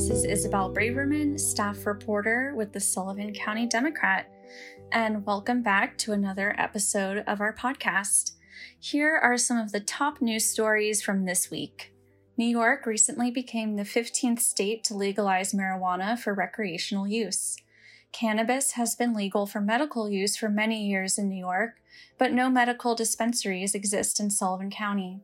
this is Isabel Braverman, staff reporter with the Sullivan County Democrat, and welcome back to another episode of our podcast. Here are some of the top news stories from this week. New York recently became the 15th state to legalize marijuana for recreational use. Cannabis has been legal for medical use for many years in New York, but no medical dispensaries exist in Sullivan County.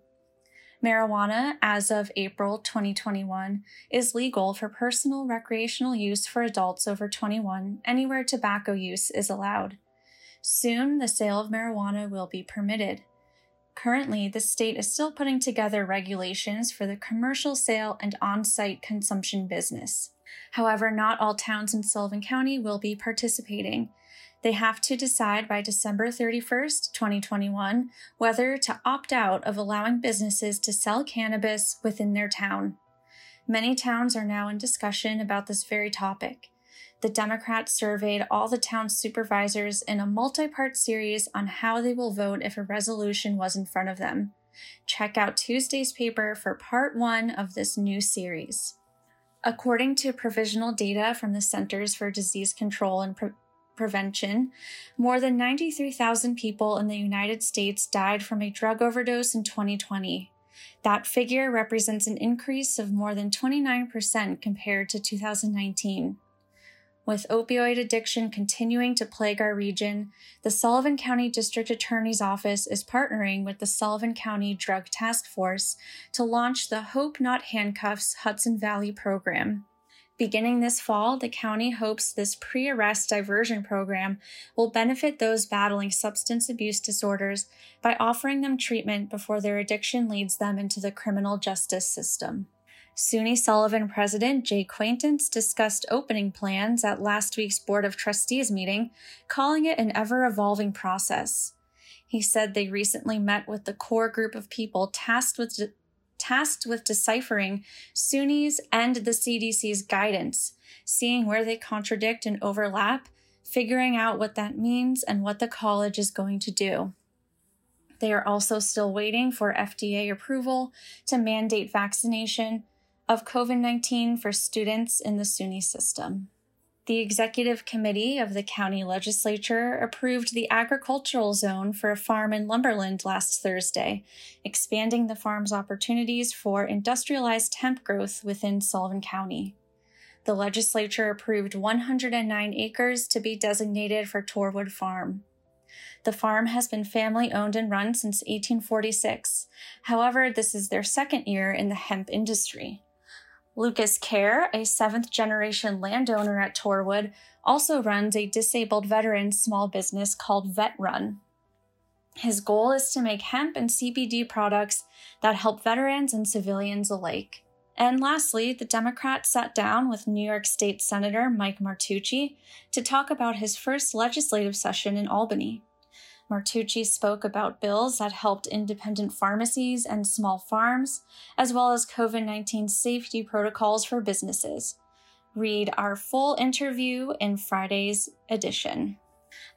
Marijuana, as of April 2021, is legal for personal recreational use for adults over 21 anywhere tobacco use is allowed. Soon, the sale of marijuana will be permitted. Currently, the state is still putting together regulations for the commercial sale and on site consumption business. However, not all towns in Sullivan County will be participating. They have to decide by December 31st, 2021, whether to opt out of allowing businesses to sell cannabis within their town. Many towns are now in discussion about this very topic. The Democrats surveyed all the town supervisors in a multi part series on how they will vote if a resolution was in front of them. Check out Tuesday's paper for part one of this new series. According to provisional data from the Centers for Disease Control and Pre- prevention, more than 93,000 people in the United States died from a drug overdose in 2020. That figure represents an increase of more than 29% compared to 2019. With opioid addiction continuing to plague our region, the Sullivan County District Attorney's Office is partnering with the Sullivan County Drug Task Force to launch the Hope Not Handcuffs Hudson Valley program. Beginning this fall, the county hopes this pre arrest diversion program will benefit those battling substance abuse disorders by offering them treatment before their addiction leads them into the criminal justice system. SUNY Sullivan President Jay Quaintance discussed opening plans at last week's Board of Trustees meeting, calling it an ever evolving process. He said they recently met with the core group of people tasked with tasked with deciphering SUNY's and the CDC's guidance, seeing where they contradict and overlap, figuring out what that means and what the college is going to do. They are also still waiting for FDA approval to mandate vaccination of COVID 19 for students in the SUNY system. The executive committee of the county legislature approved the agricultural zone for a farm in Lumberland last Thursday, expanding the farm's opportunities for industrialized hemp growth within Sullivan County. The legislature approved 109 acres to be designated for Torwood Farm. The farm has been family owned and run since 1846. However, this is their second year in the hemp industry. Lucas Kerr, a seventh generation landowner at Torwood, also runs a disabled veteran small business called Vet Run. His goal is to make hemp and CBD products that help veterans and civilians alike. And lastly, the Democrats sat down with New York State Senator Mike Martucci to talk about his first legislative session in Albany. Martucci spoke about bills that helped independent pharmacies and small farms, as well as COVID 19 safety protocols for businesses. Read our full interview in Friday's edition.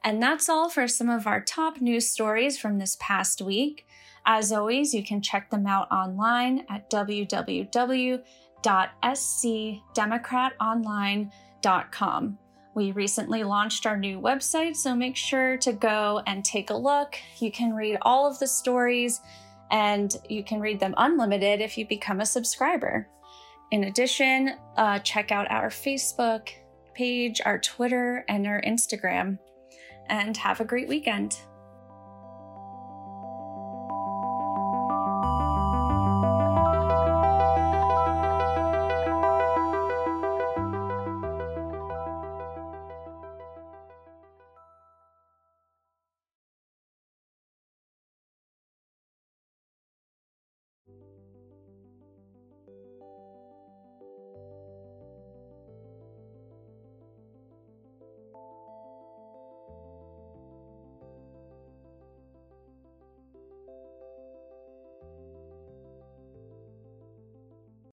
And that's all for some of our top news stories from this past week. As always, you can check them out online at www.scdemocratonline.com. We recently launched our new website, so make sure to go and take a look. You can read all of the stories and you can read them unlimited if you become a subscriber. In addition, uh, check out our Facebook page, our Twitter, and our Instagram. And have a great weekend.